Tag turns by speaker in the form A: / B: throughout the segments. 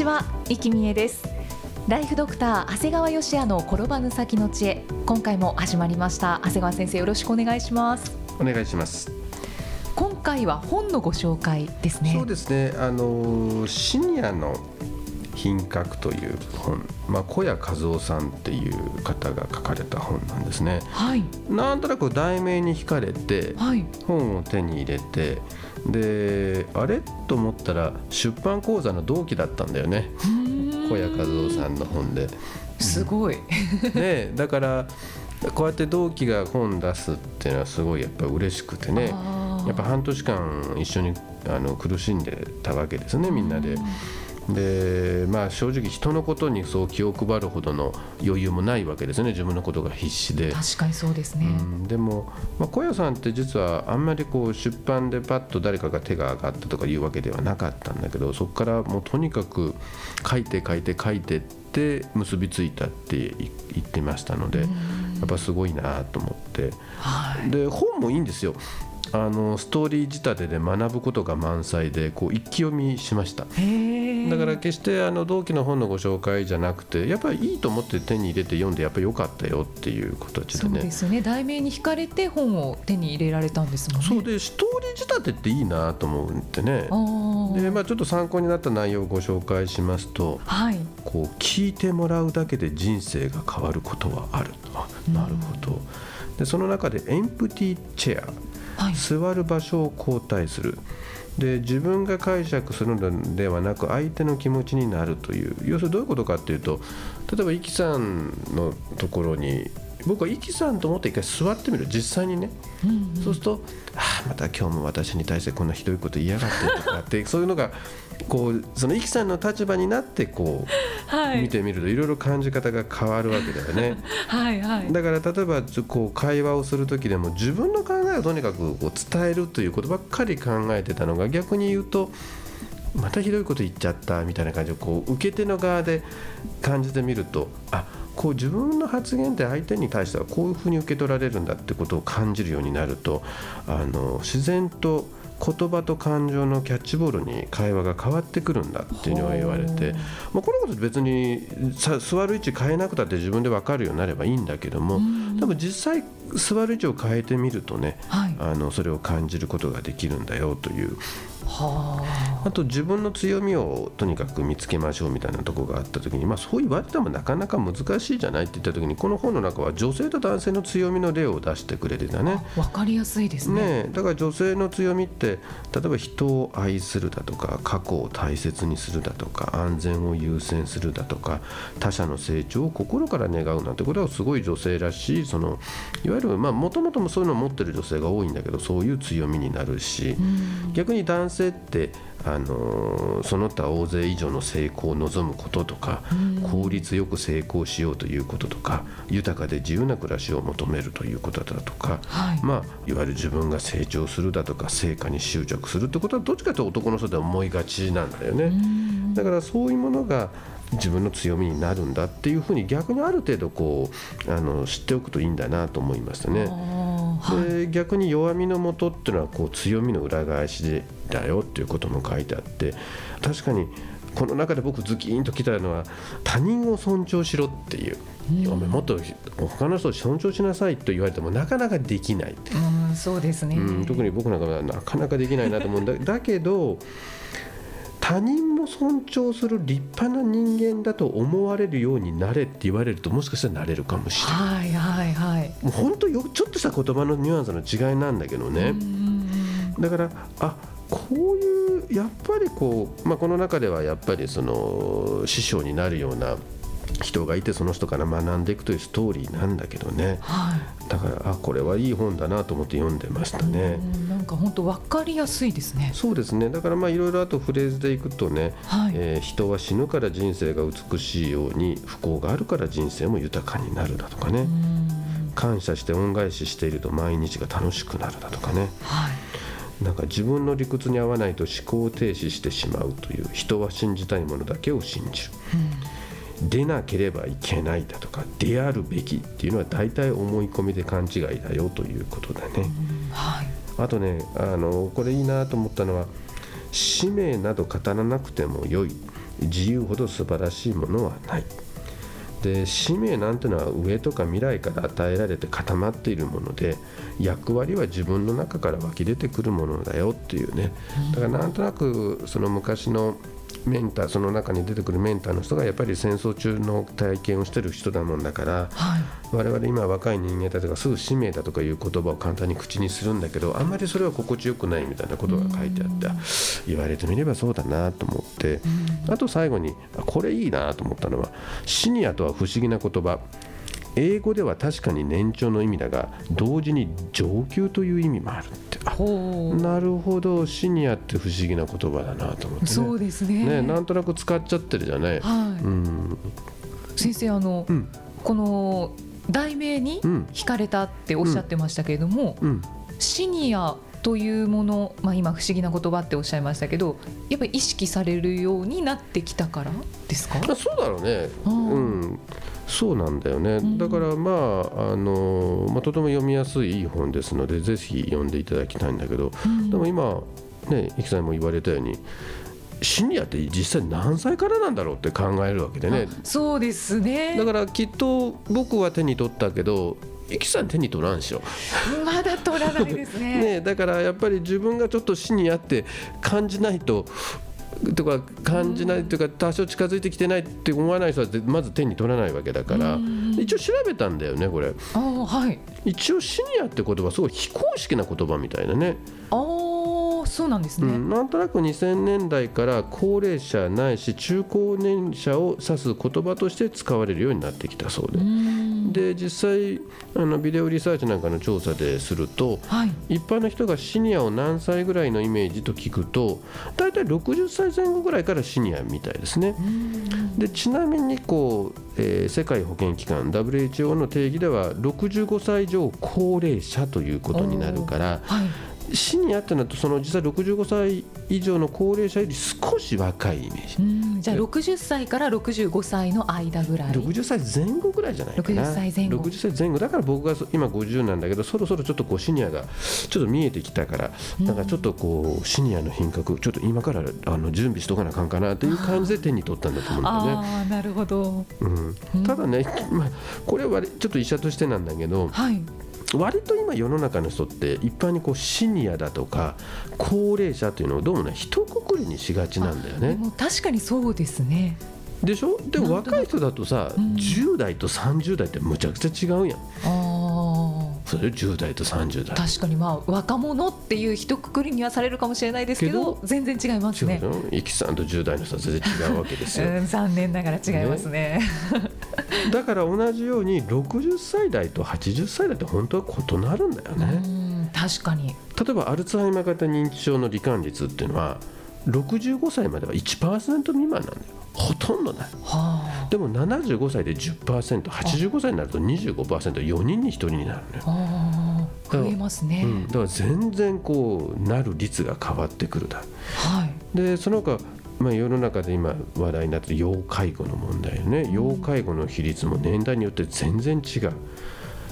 A: ちは、生きみえですライフドクター長谷川芳也の転ばぬ先の知恵今回も始まりました長谷川先生よろしくお願いします
B: お願いします。
A: 今回は本のご紹介ですね
B: そうですね。あのシニアの品格という本、まあ小谷和夫さんっていう方が書かれた本なんですね。
A: はい
B: なんとなく題名に惹かれて
A: はい
B: 本を手に入れて。であれと思ったら出版講座の同期だったんだよね。小谷和夫さんの本で。
A: すごい。
B: ねだからこうやって同期が本出すっていうのはすごいやっぱ嬉しくてね。やっぱ半年間一緒にあの苦しんでたわけですねみんなで。でまあ正直人のことにそう気を配るほどの余裕もないわけですね。自分のことが必死で。
A: 確かにそうですね、
B: うん。でも、まあ、小屋さんって実はあんまりこう出版でパッと誰かが手が上がったとかいうわけではなかったんだけどそこからもうとにかく書いて書いて書いてって結びついたって言ってましたのでやっぱすごいなと思って。
A: はい。
B: で本もいいんですよ。あのストーリー仕立てで学ぶことが満載でこう一気読みしました。
A: へえ
B: だから決してあの同期の本のご紹介じゃなくてやっぱりいいと思って手に入れて読んでやっぱり良かったよっていう形でね。
A: そうですよね。題名に惹かれて本を手に入れられたんですもんね。
B: そうでストーリー仕立てっていいなと思うんでねで、まあ、ちょっと参考になった内容をご紹介しますと
A: はい。
B: こう聞いてもらうだけで人生が変わることはあるあなるほど。でその中でエンプティチェア
A: はい。
B: 座る場所を交代する。で自分が解釈するのではなく相手の気持ちになるという。要するにどういうことかっていうと例えばいきさんのところに僕はイキさんと思って一回座ってみる。実際にね、そうすると「ああまた今日も私に対してこんなひどいこと言いやがって」とかって そういうのがこうそのイキさんの立場になってこう、
A: はい。
B: 見てみるといろいろ感じ方が変わるわけだよね。
A: はいはい。
B: だから例えばこう会話をする時でも自分の考えをとにかくこう伝えるということばっかり考えてたのが逆に言うとまたひどいこと言っちゃったみたいな感じでこう受け手の側で感じてみるとあこう自分の発言って相手に対してはこういうふうに受け取られるんだってことを感じるようになるとあの自然と言葉と感情のキャッチボールに会話が変わってくるんだっていうのは言われて、まあ、このこと別にさ座る位置変えなくたって自分で分かるようになればいいんだけども多分実際座る位置を変えてみるとね
A: はい。
B: あのそれを感じることができるんだよという
A: は
B: あと自分の強みをとにかく見つけましょうみたいなところがあった時に、まあ、そう言われてもなかなか難しいじゃないって言った時にこの本の中は女性と男性の強みの例を出してくれてたね。
A: あわかりやすいですね
B: ねえだから女性の強みって例えば人を愛するだとか過去を大切にするだとか安全を優先するだとか他者の成長を心から願うなんてことはすごい女性らしいそのいわゆるもともともそういうのを持ってる女性が多いんだけどそういう強みになるし逆に男性ってあのその他大勢以上の成功を望むこととか効率よく成功しようということとか豊かで自由な暮らしを求めるということだとか、
A: はい
B: まあ、いわゆる自分が成長するだとか成果に執着するってことはどっちかというと男の人では思いがちなんだよね。だからそういうものが自分の強みになるんだっていうふうに逆にある程度こうあの知っておくといいんだなと思いましたね。で逆に弱みのもとっていうのはこう強みの裏返しだよっていうことも書いてあって確かにこの中で僕ズキーンときたのは他人を尊重しろっていう、お前もっと他の人を尊重しなさいと言われてもなかなかできない、
A: うんそうですね、
B: うん、特に僕なんかはなかなかできないなと思うんだ。だけど他人も尊重する立派な人間だと思われるようになれって言われるともしかしたらなれるかもしれない。
A: はいはいはい。
B: もう本当よちょっとした言葉のニュアンスの違いなんだけどね、だからあこういうやっぱりこう、まあ、この中ではやっぱりその師匠になるような人がいてその人から学んでいくというストーリーなんだけどね。
C: はい。
B: だからあこれはいい本だなと思って読んでましたね。
C: うんなんか本当わかりやすいですね。
B: そうですね。だからまあいろいろあとフレーズでいくとね、
C: はい。
B: えー人は死ぬから人生が美しいように不幸があるから人生も豊かになるだとかね、
C: うん。
B: 感謝して恩返ししていると毎日が楽しくなるだとかね。
C: はい。
B: なんか自分の理屈に合わないと思考停止してしまうという人は信じたいものだけを信じる出なければいけないだとか出あるべきっていうのは大体思い込みで勘違いだよということだね。
C: うんはい。
B: あとねあのこれいいなと思ったのは使命など語らなくてもよい自由ほど素晴らしいものはない。で使命なんてのは上とか未来から与えられて固まっているもので役割は自分の中から湧き出てくるものだよっていうね。だからなんとなくその昔のメンターその中に出てくるメンターの人がやっぱり戦争中の体験をしてる人だもんだから
C: はい。
B: 我々今若い人間たちがすぐ使命だとかいう言葉を簡単に口にするんだけどあんまりそれは心地よくないみたいなことが書いてあって言われてみればそうだなと思って。あと最後にあこれいいなと思ったのはシニアとは不思議な言葉英語では確かに年長の意味だが同時に上級という意味もあるって。あなるほど。シニアって不思議な言葉だなと思ってね。
C: そうですね。
B: ねなんとなく使っちゃってるじゃない、
C: はい。
B: うん。
C: 先生あの、
B: うん。
C: この題名に
B: うん。
C: 惹かれたっておっしゃってましたけれども、
B: うん。
C: シニアというもの、まあ、今不思議な言葉っておっしゃいましたけどやっぱり意識されるようになってきたからですか？
B: あそうだろうね、うん、そうなんだよね、
C: ん。
B: だからまああの、まあ、とても読みやすいいい本ですのでぜひ読んでいただきたいんだけど、
C: うん。
B: でも今ね生さんも言われたようにシニアって実際何歳からなんだろうって考えるわけでね。
C: あそうですね。
B: だからきっと僕は手に取ったけど生きさん手に取らんしろ、
C: まだ取らないですね。
B: ね、だからやっぱり自分がちょっとシニアって感じないととか感じないというか多少近づいてきてないって思わない人はまず手に取らないわけだから。
C: うん。
B: 一応調べたんだよねこれ。
C: はい。
B: 一応シニアって言葉すごい非公式な言葉みたいなね、
C: そうなんですね、
B: うん、なんとなく2000年代から高齢者ないし中高年者を指す言葉として使われるようになってきたそうで。
C: う。ん
B: で実際あのビデオリサーチなんかの調査ですると
C: はい。
B: 一般の人がシニアを何歳ぐらいのイメージと聞くと大体60歳前後ぐらいからシニアみたいですね。
C: うん。
B: でちなみにこう、えー世界保健機関 WHO の定義では65歳以上高齢者ということになるから
C: はい
B: シニアってなるとその実際65歳以上の高齢者より少し若いイメージ。
C: うんじゃあ60歳から65歳の間ぐらい。
B: 60歳前後ぐらいじゃないかな。
C: 60歳前後。
B: 60歳前後。だから僕がそ今50なんだけどそろそろちょっとこうシニアがちょっと見えてきたからなんかちょっとこうシニアの品格ちょっと今からあの準備しとかなあかんかなっていう感じで手に取ったんだと思うんだよね。
C: ああなるほど。
B: うん、ただね、まあ、これはちょっと医者としてなんだけど
C: はい
B: 割と今世の中の人って一般にこうシニアだとか高齢者というのをどうもね一括りにしがちなんだよね。
C: 確かにそうですね。
B: でしょ？でも若い人だとさ、
C: うん。
B: 10代と30代ってむちゃくちゃ違うやん。
C: あ
B: それ10代と30
C: あ
B: 代。
C: 確かにまあ若者っていう一括りにはされるかもしれないですけど全然違いますね。
B: 違うのイキさんと10代の人は全然違うわけですよ。
C: うん残念ながら違いますね
B: だから同じように60歳代と80歳代って本当は異なるんだよ
C: う
B: ね。
C: ん確かに。
B: 例えばアルツハイマー型認知症の罹患率っていうのは65歳までは1%未満なんだよ。ほとんどない。
C: は
B: でも75歳で 10%85 歳になると 25%4 人に1人になるのよ。
C: あ、ああ増えますね、
B: うん、だから全然こうなる率が変わってくるだ。
C: はい。
B: でその他、まあ、世の中で今話題になっている要介護の問題よね要介護の比率も年代によって全然違う。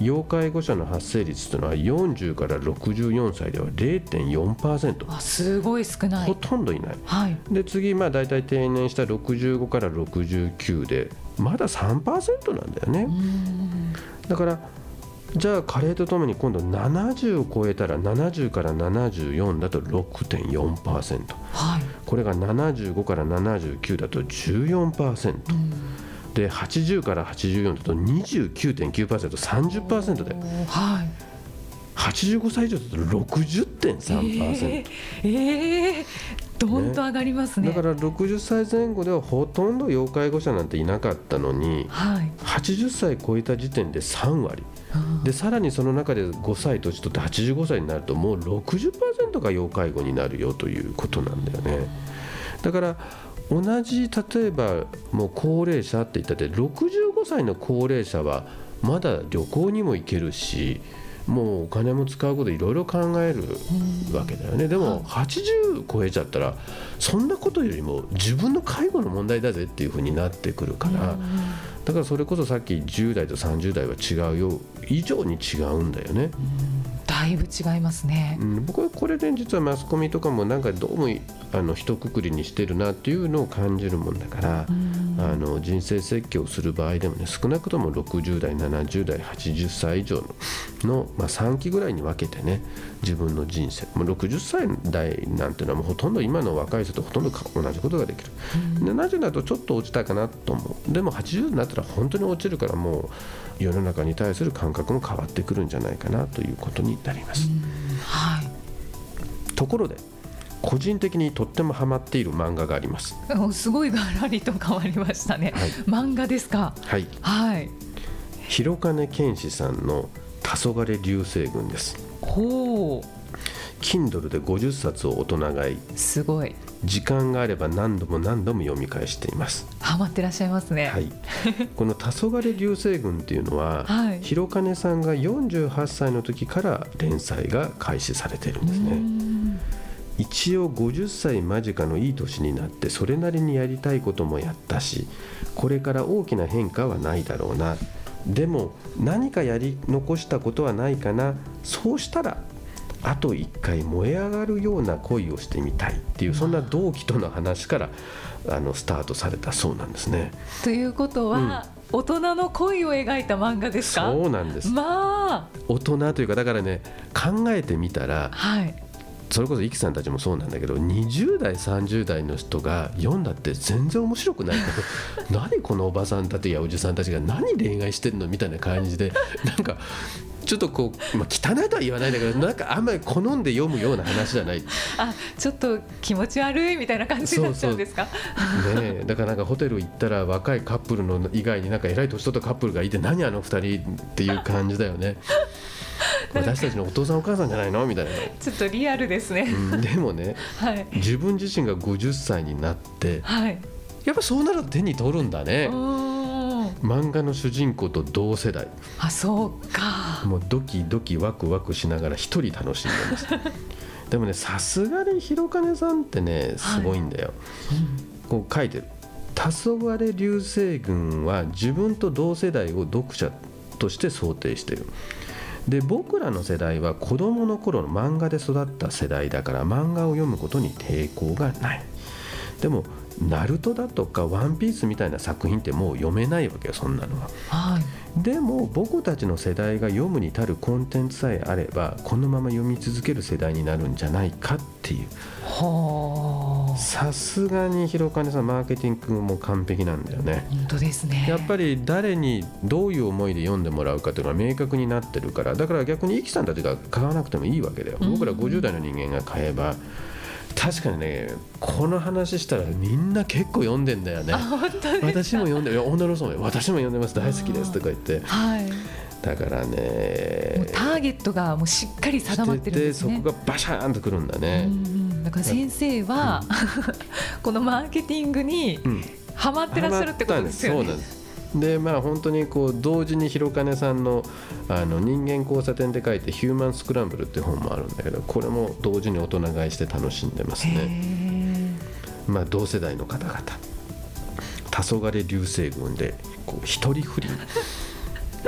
B: 要介護者の発生率というのは40から64歳では0.4%
C: あすごい少な
B: ほ
C: い
B: とんどいない。
C: はい。
B: で次まあ大体定年した65から69でまだ3%なんだよね。
C: うん。
B: だからじゃあ加齢とともに今度70を超えたら70から74だと6.4%
C: はい。
B: これが75から79だと14%
C: うん。
B: で80から84だと 29.9%30% で
C: はい。
B: 85歳以上だと60.3%、
C: えー、えー、どんと上がりますね、
B: ね、だから60歳前後ではほとんど要介護者なんていなかったのに、はい、80歳超えた時点で3割。でさらにその中で5歳年取って85歳になるともう60%が要介護になるよということなんだよね。だから同じ例えばもう高齢者って言ったって65歳の高齢者はまだ旅行にも行けるしもうお金も使うこといろいろ考えるわけだよね、でも80超えちゃったらそんなことよりも自分の介護の問題だぜっていうふうになってくるから、だからそれこそさっき10代と30代は違うよ。以上に違うんだよね。
C: だいぶ違いますね、
B: うん、僕はこれで実はマスコミとかもなんかどうもあの一括りにしてるなっていうのを感じるもんだから、あの人生設計をする場合でもね少なくとも60代70代80歳以上のまあ、3期ぐらいに分けてね自分の人生もう60歳代なんていうのはもうほとんど今の若い人とほとんど同じことができる、うん、70になるとちょっと落ちたかなと思う。でも80になったら本当に落ちるからもう世の中に対する感覚も変わってくるんじゃないかなということになります。
C: はい、
B: ところで個人的にとってもハマっている漫画があります。
C: すごいガラリと変わりましたね、はい、漫画ですか？
B: はい、
C: はい、
B: 広金健志さんの「黄昏流星群」です。
C: ほう
B: Kindle で50冊を大人買い。
C: すごい。
B: 時間があれば何度も何度も読み返しています。
C: ハマってらっしゃいますね。
B: はい。この「黄昏流星群」っていうのは、はい、広金さんが48歳の時から連載が開始されているんですね。一応50歳間近のいい年になってそれなりにやりたいこともやったしこれから大きな変化はないだろうな。でも何かやり残したことはないかな。そうしたらあと一回燃え上がるような恋をしてみたいっていうそんな同期との話からあのスタートされたそうなんですね。
C: ということは、うん、大人の恋を描いた漫画ですか？
B: そうなんです。
C: まあ。
B: 大人というかだからね考えてみたら、
C: はい、
B: それこそイキさんたちもそうなんだけど20代30代の人が読んだって全然面白くない。け ど何このおばさんたちやおじさんたちが何恋愛してんのみたいな感じでなんかちょっとこう、まあ、汚いとは言わないんだけどなんかあんまり好んで読むような話じゃない。
C: あちょっと気持ち悪いみたいな感じになっちゃうんですか？
B: ねだからなんかホテル行ったら若いカップルの以外になんか偉い年取ったカップルがいて何あの2人っていう感じだよね。私たちのお父さんお母さんじゃないの？みたいな。
C: ちょっとリアルですね、
B: うん、でもね、はい、自分自身が50歳になって、
C: はい、
B: やっぱそうなると手に取るんだね漫画の主人公と同世代。
C: あそうか。
B: もうドキドキワクワクしながら一人楽しんでます でもねさすがに広金さんってねすごいんだよ、はい。うん、こう書いてる「黄昏流星群は自分と同世代を読者として想定してる」で僕らの世代は子どもの頃の漫画で育った世代だから漫画を読むことに抵抗がない。でもナルトだとかワンピースみたいな作品ってもう読めないわけよそんなのは、
C: はい、
B: でも僕たちの世代が読むに至るコンテンツさえあればこのまま読み続ける世代になるんじゃないかっていう。さすがに広金さんマーケティングも完璧なんだよね。
C: 本当ですね。
B: やっぱり誰にどういう思いで読んでもらうかというのが明確になってるからだから逆にイキさんたちが買わなくてもいいわけだよ、僕ら50代の人間が買えば確かにねこの話したらみんな結構読んでんだよね。私も読んでる女の人も私も読んでます。大好きですとか言って、
C: はい、
B: だからね。
C: ターゲットがもうしっかり定まってるんです
B: ね。そこがバシャーンとくるんだね。
C: だから先生は、うん、このマーケティングにはまってらっしゃるってことですよね、そうなんです
B: でまあ本当にこう同時に広金さんのあの人間交差点で書いて「ヒューマンスクランブル」って本もあるんだけどこれも同時に大人買いして楽しんでますね。まあ同世代の方々黄昏流星群でこう一人不倫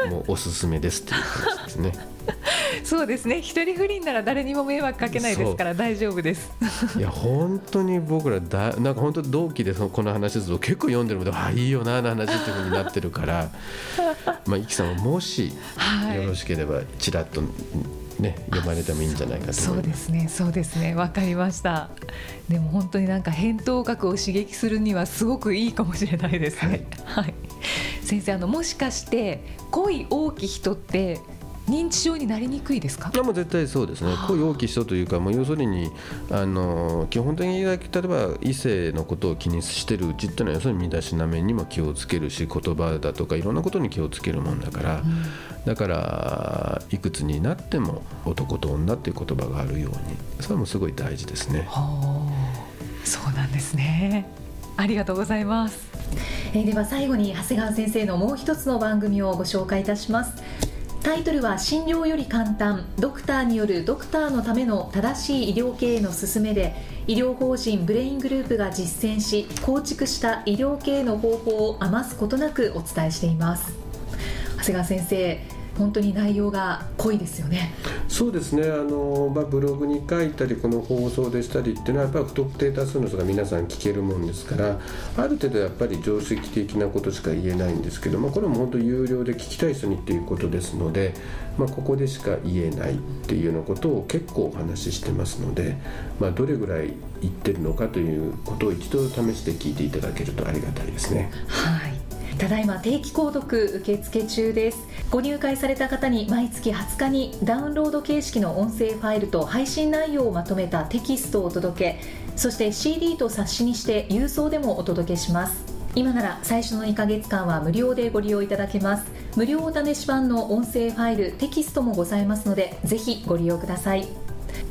B: もおすすめですっていう話ですね。
C: そうですね。一人不倫なら誰にも迷惑かけないですから大丈夫です。
B: いや本当に僕らだなんか本当同期でそのこの話すると結構読んでるのであいいよなあの話っていうふうになってるから まあイキさんももしよろしければちらっと、ね、読まれてもいいんじゃないかと
C: そうですね。そうですね。わかりました。でも本当になんか返答学を刺激するにはすごくいいかもしれないですね、はい、はい、先生あのもしかして恋多き人って認知症になりにくいですか？
B: いやもう絶対そうですね。恋多き人というかもう要するにあの基本的に例えば異性のことを気にしてるうちっていうのは要するに身だしなみにも気をつけるし言葉だとかいろんなことに気をつけるもんだから、うん、だからいくつになっても男と女っていう言葉があるようにそれもすごい大事ですね。
C: そうなんですね。ありがとうございます。
A: えー、では最後に長谷川先生のもう一つの番組をご紹介いたしますタイトルは診療より簡単。ドクターによるドクターのための正しい医療経営の勧めで医療法人ブレイングループが実践し構築した医療経営の方法を余すことなくお伝えしています。長谷川先生本当に内容が濃いですよね。
B: そうですねあの、まあ、ブログに書いたりこの放送でしたりっていうのはやっぱり不特定多数の人が皆さん聞けるもんですからある程度やっぱり常識的なことしか言えないんですけどもこれも本当有料で聞きたい人にっていうことですので、まあ、ここでしか言えないっていうようなことを結構お話ししてますので、まあ、どれぐらい言ってるのかということを一度試して聞いていただけるとありがたいですね。
A: はいただいま定期購読受付中です。ご入会された方に毎月20日にダウンロード形式の音声ファイルと配信内容をまとめたテキストをお届けそして CD と冊子にして郵送でもお届けします。今なら最初の2ヶ月間は無料でご利用いただけます。無料お試し版の音声ファイルテキストもございますのでぜひご利用ください。